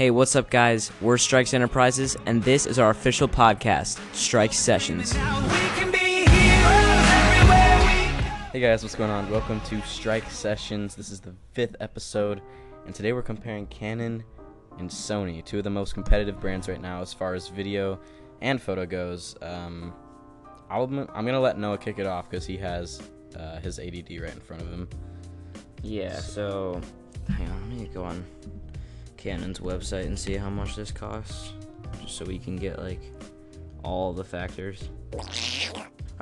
Hey, what's up, guys? We're Strikes Enterprises, and this is our official podcast, Strike Sessions. Hey guys, what's going on? Welcome to Strike Sessions. This is the fifth episode, and today we're comparing Canon and Sony, two of the most competitive brands right now as far as video and photo goes. Um, I'll, I'm gonna let Noah kick it off because he has uh, his 80D right in front of him. Yeah, so hang on, let me go on Canon's website and see how much this costs, just so we can get like all the factors.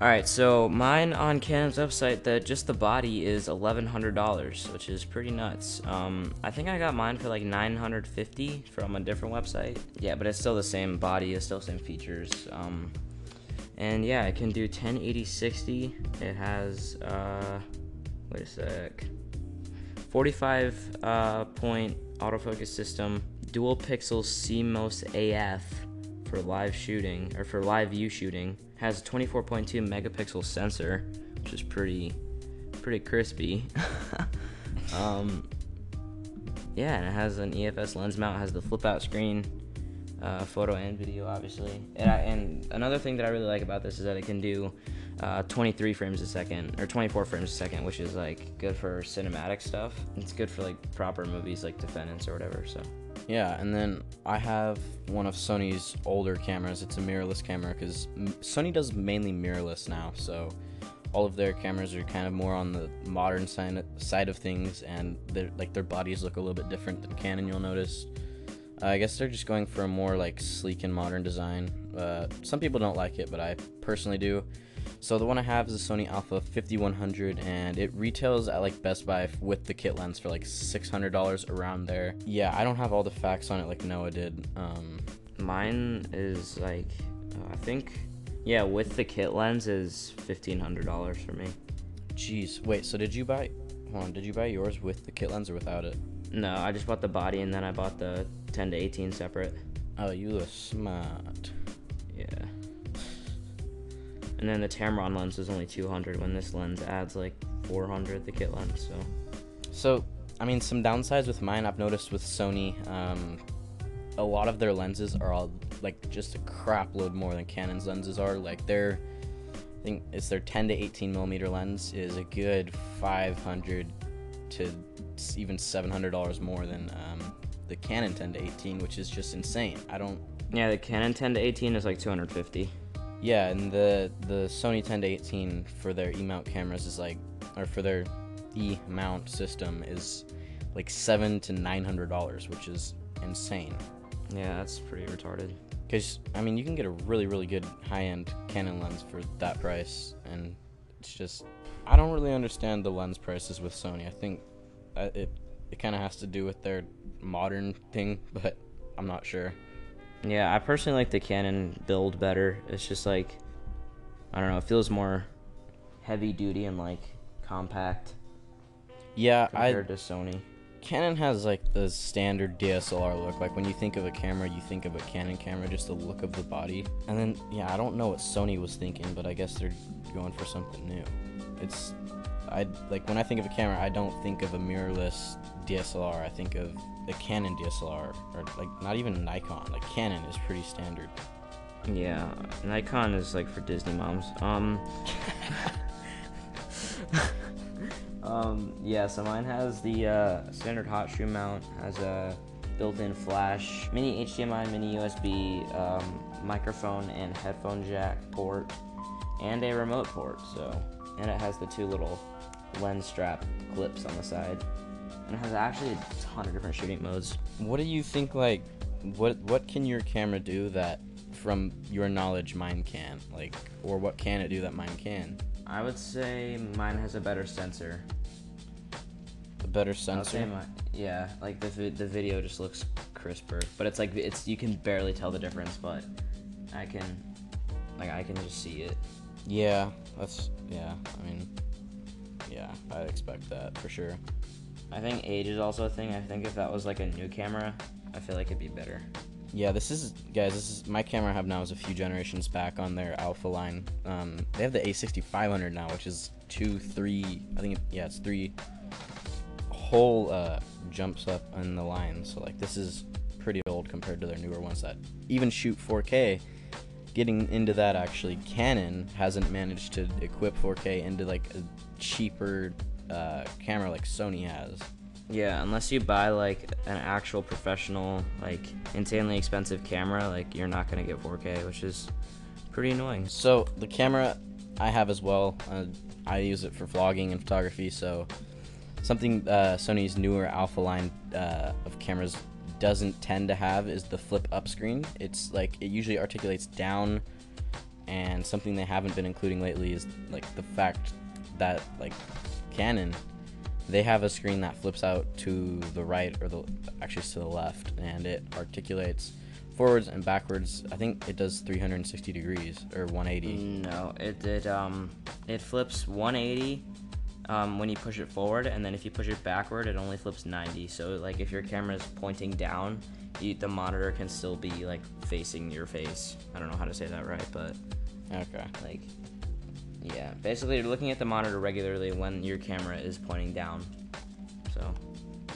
All right, so mine on Canon's website, that just the body is eleven hundred dollars, which is pretty nuts. Um, I think I got mine for like nine hundred fifty from a different website. Yeah, but it's still the same body, it's still the same features. Um, and yeah, it can do 1080 60. It has uh, wait a sec, 45 uh, point autofocus system, dual pixel CMOS AF for live shooting or for live view shooting has a 24.2 megapixel sensor, which is pretty pretty crispy. um, yeah, and it has an EFS lens mount. It has the flip out screen, uh, photo and video, obviously. And, I, and another thing that I really like about this is that it can do uh, 23 frames a second or 24 frames a second, which is like good for cinematic stuff. It's good for like proper movies like Defendants or whatever. So. Yeah, and then I have one of Sony's older cameras. It's a mirrorless camera because Sony does mainly mirrorless now, so all of their cameras are kind of more on the modern side side of things, and like their bodies look a little bit different than Canon. You'll notice. Uh, I guess they're just going for a more like sleek and modern design. Uh, some people don't like it, but I personally do. So the one I have is a Sony Alpha 5100, and it retails at like Best Buy with the kit lens for like $600 around there. Yeah, I don't have all the facts on it like Noah did. Um, Mine is like, uh, I think, yeah, with the kit lens is $1,500 for me. Jeez, wait. So did you buy? Hold on. Did you buy yours with the kit lens or without it? No, I just bought the body and then I bought the 10 to 18 separate. Oh, you look smart. Yeah. And then the Tamron lens is only 200 when this lens adds like 400 the kit lens. So. So, I mean, some downsides with mine I've noticed with Sony. Um, a lot of their lenses are all like just a crap load more than Canon's lenses are. Like their, I think it's their 10 to 18 millimeter lens is a good 500 to even 700 dollars more than um, the Canon 10 to 18, which is just insane. I don't. Yeah, the Canon 10 to 18 is like 250. Yeah, and the the Sony 10 to 18 for their E-mount cameras is like, or for their E-mount system is like seven to nine hundred dollars, which is insane. Yeah, that's pretty retarded. Because I mean, you can get a really really good high-end Canon lens for that price, and it's just I don't really understand the lens prices with Sony. I think uh, it it kind of has to do with their modern thing, but I'm not sure. Yeah, I personally like the Canon build better. It's just like I don't know, it feels more heavy duty and like compact. Yeah, compared I, to Sony. Canon has like the standard DSLR look. Like when you think of a camera, you think of a Canon camera, just the look of the body. And then yeah, I don't know what Sony was thinking, but I guess they're going for something new. It's I like when I think of a camera, I don't think of a mirrorless DSLR. I think of a Canon DSLR, or like not even Nikon. Like Canon is pretty standard. Yeah, Nikon is like for Disney moms. Um. um. Yeah. So mine has the uh, standard hot shoe mount. Has a built-in flash, mini HDMI, mini USB, um, microphone and headphone jack port, and a remote port. So, and it has the two little lens strap clips on the side and it has actually a ton of different shooting modes. What do you think? Like, what what can your camera do that, from your knowledge, mine can? Like, or what can it do that mine can? I would say mine has a better sensor. A better sensor. My, yeah, like the the video just looks crisper, but it's like it's you can barely tell the difference, but I can, like I can just see it. Yeah, that's yeah. I mean, yeah, I'd expect that for sure. I think age is also a thing. I think if that was like a new camera, I feel like it'd be better. Yeah, this is guys. This is my camera I have now is a few generations back on their Alpha line. Um, they have the A6500 now, which is two, three. I think it, yeah, it's three whole uh, jumps up in the line. So like this is pretty old compared to their newer ones that even shoot 4K. Getting into that actually, Canon hasn't managed to equip 4K into like a cheaper uh, camera like Sony has. Yeah, unless you buy like an actual professional, like insanely expensive camera, like you're not gonna get 4K, which is pretty annoying. So the camera I have as well, uh, I use it for vlogging and photography. So something uh, Sony's newer Alpha line uh, of cameras doesn't tend to have is the flip up screen. It's like it usually articulates down, and something they haven't been including lately is like the fact that like Canon, they have a screen that flips out to the right or the actually to the left, and it articulates forwards and backwards. I think it does 360 degrees or 180. No, it it um it flips 180 um, when you push it forward, and then if you push it backward, it only flips 90. So like if your camera is pointing down, you, the monitor can still be like facing your face. I don't know how to say that right, but Okay. like yeah, basically you're looking at the monitor regularly when your camera is pointing down. So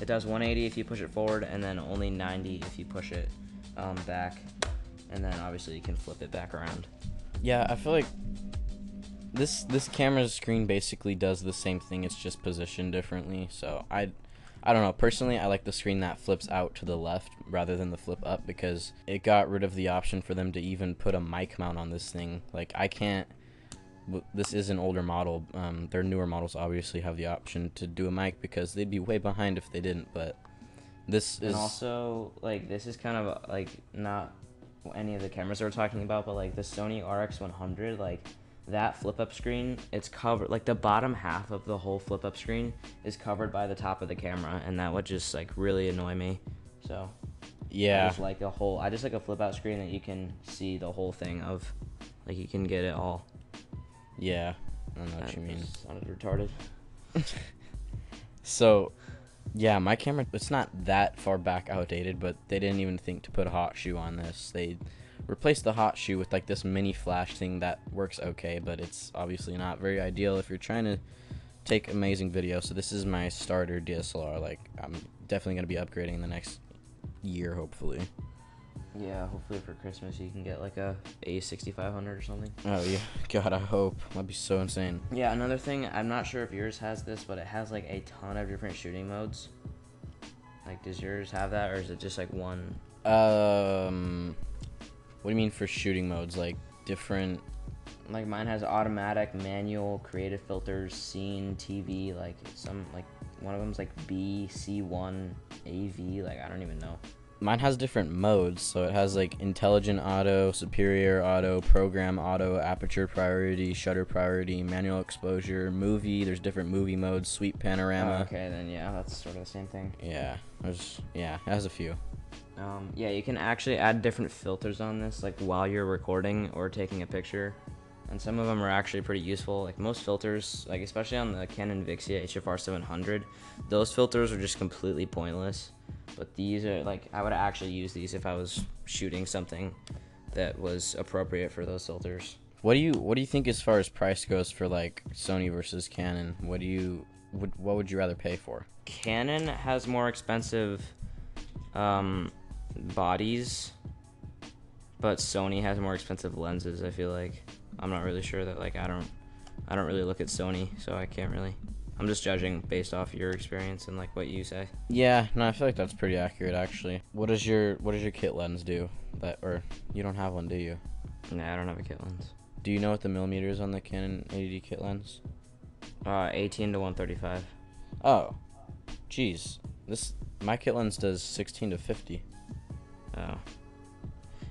it does 180 if you push it forward, and then only 90 if you push it um, back, and then obviously you can flip it back around. Yeah, I feel like this this camera's screen basically does the same thing. It's just positioned differently. So I, I don't know. Personally, I like the screen that flips out to the left rather than the flip up because it got rid of the option for them to even put a mic mount on this thing. Like I can't. This is an older model. Um, their newer models obviously have the option to do a mic because they'd be way behind if they didn't. But this is And also, like, this is kind of like not any of the cameras we're talking about, but like the Sony RX100, like that flip up screen, it's covered, like the bottom half of the whole flip up screen is covered by the top of the camera, and that would just like really annoy me. So, I yeah. just like a whole, I just like a flip out screen that you can see the whole thing of, like, you can get it all. Yeah, I don't know what That you mean. Sounded retarded. So, yeah, my camera it's not that far back outdated, but they didn't even think to put a hot shoe on this. They replaced the hot shoe with like this mini flash thing that works okay, but it's obviously not very ideal if you're trying to take amazing video. So this is my starter DSLR. Like I'm definitely gonna be upgrading in the next year, hopefully. Yeah, hopefully for Christmas you can get like a A6500 or something. Oh yeah, God, I hope that'd be so insane. Yeah, another thing, I'm not sure if yours has this, but it has like a ton of different shooting modes. Like, does yours have that, or is it just like one? Um, what do you mean for shooting modes? Like different Like, mine has automatic, manual, creative filters, scene, TV. Like, some, like, one of them's like B, C1, AV. Like, I don't even know. mine has different modes so it has like intelligent auto superior auto program auto aperture priority shutter priority manual exposure movie there's different movie modes sweep panorama Oh, okay, then yeah, that's sort of the same thing. yeah there's yeah it has a few Um, yeah, you can actually add different filters on this, like while you're recording or taking a picture, and some of them are actually pretty useful. Like most filters, like especially on the Canon Vixia HFR 700, those filters are just completely pointless. But these are like I would actually use these if I was shooting something that was appropriate for those filters. what do you what do you think as far as price goes for like sony versus canon what do you would what would you rather pay for Canon has more expensive um, bodies, but Sony has more expensive lenses. I feel like I'm not really sure that like I don't I don't really look at Sony, so I can't really. I'm just judging based off your experience and like what you say. yeah no i feel like that's pretty accurate actually what does your what does your kit lens do that or you don't have one do you Nah, I don't have a kit lens. do you know what the millimeter is on the canon 80d kit lens Uh, 18 to 135. Oh, jeez. This my kit lens does 16 to 50. Oh.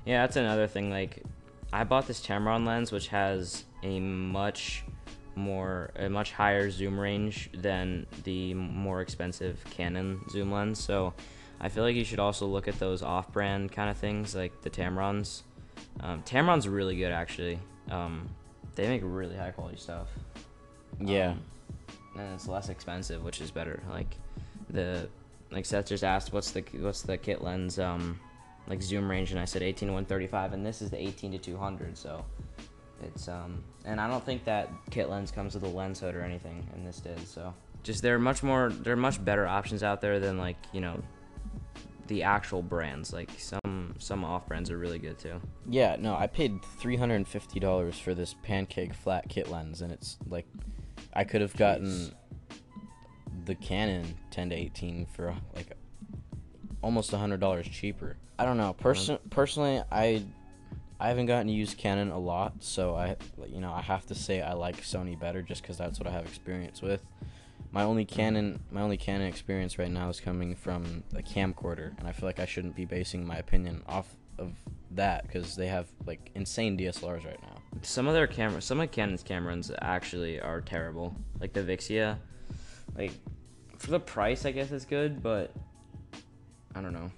Yeah, that's another thing. Like, I bought this Tamron lens, which has a much more, a much higher zoom range than the more expensive Canon zoom lens. So, I feel like you should also look at those off-brand kind of things, like the Tamrons. Um, Tamron's really good, actually. Um, they make really high quality stuff. Yeah. Um, and it's less expensive, which is better. Like the like Seth just asked, what's the what's the kit lens um like zoom range, and I said 18 to 135, and this is the 18 to 200. So it's um and I don't think that kit lens comes with a lens hood or anything, and this did. So just there are much more there are much better options out there than like you know the actual brands. Like some some off brands are really good too. Yeah, no, I paid three hundred and fifty dollars for this pancake flat kit lens, and it's like, I could have gotten the Canon ten to eighteen for like almost a hundred dollars cheaper. I don't know. Person um, personally, I I haven't gotten to use Canon a lot, so I you know I have to say I like Sony better just because that's what I have experience with. My only Canon my only Canon experience right now is coming from a camcorder, and I feel like I shouldn't be basing my opinion off of that because they have like insane DSLRs right now. Some of their cameras, some of Canon's cameras actually are terrible. Like the Vixia, like for the price, I guess it's good, but I don't know.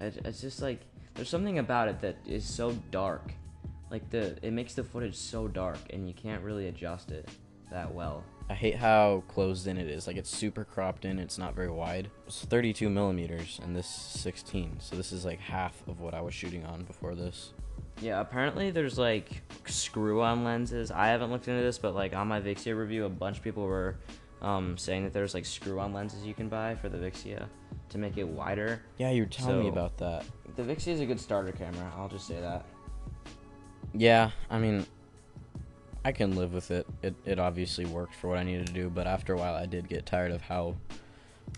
It's just like there's something about it that is so dark. Like the it makes the footage so dark, and you can't really adjust it that well. I hate how closed in it is. Like it's super cropped in. It's not very wide. It's 32 millimeters, and this 16. So this is like half of what I was shooting on before this. Yeah, apparently there's like screw-on lenses. I haven't looked into this, but like on my Vixia review, a bunch of people were um, saying that there's like screw-on lenses you can buy for the Vixia to make it wider. Yeah, you were telling me about that. The Vixia is a good starter camera. I'll just say that. Yeah, I mean, I can live with it. It it obviously worked for what I needed to do, but after a while, I did get tired of how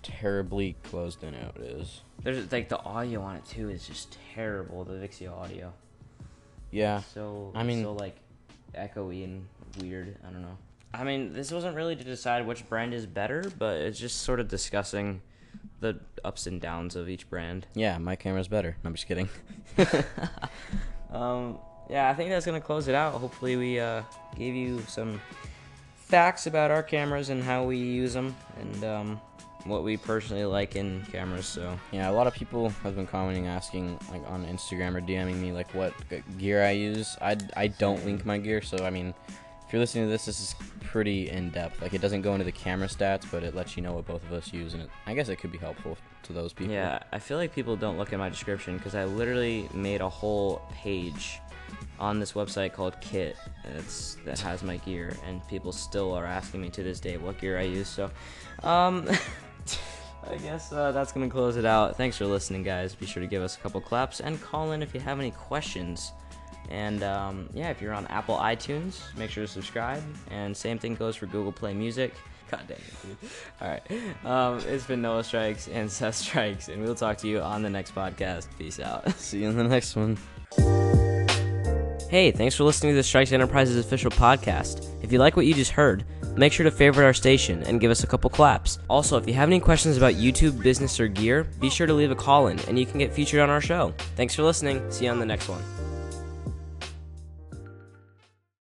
terribly closed in out it is. There's like the audio on it too is just terrible. The Vixia audio. Yeah, So I mean- so like echoey and weird. I don't know. I mean, this wasn't really to decide which brand is better, but it's just sort of discussing the ups and downs of each brand. yeah, my camera's better. No, I'm just kidding. um, yeah, I think that's gonna close it out. Hopefully, we uh, gave you some facts about our cameras and how we use them, and um, what we personally like in cameras. So Yeah, a lot of people have been commenting, asking like on Instagram or DMing me like what gear I use. I I don't link my gear, so I mean, if you're listening to this, this is pretty in depth. Like it doesn't go into the camera stats, but it lets you know what both of us use, and it, I guess it could be helpful to those people. yeah, I feel like people don't look at my description because I literally made a whole page on this website called Kit. that has my gear, and people still are asking me to this day what gear I use. So, um. I guess uh, that's gonna close it out. Thanks for listening, guys. Be sure to give us a couple claps and call in if you have any questions. And um, yeah, if you're on Apple iTunes, make sure to subscribe. And same thing goes for Google Play Music. God dang it, dude. All right. Um, it's been Noah Strikes and Seth Strikes, and we'll talk to you on the next podcast. Peace out. See you in the next one. Hey, thanks for listening to the Strikes Enterprises official podcast. If you like what you just heard, make sure to favorite our station and give us a couple claps. Also, if you have any questions about YouTube, business, or gear, be sure to leave a call in and you can get featured on our show. Thanks for listening. See you on the next one.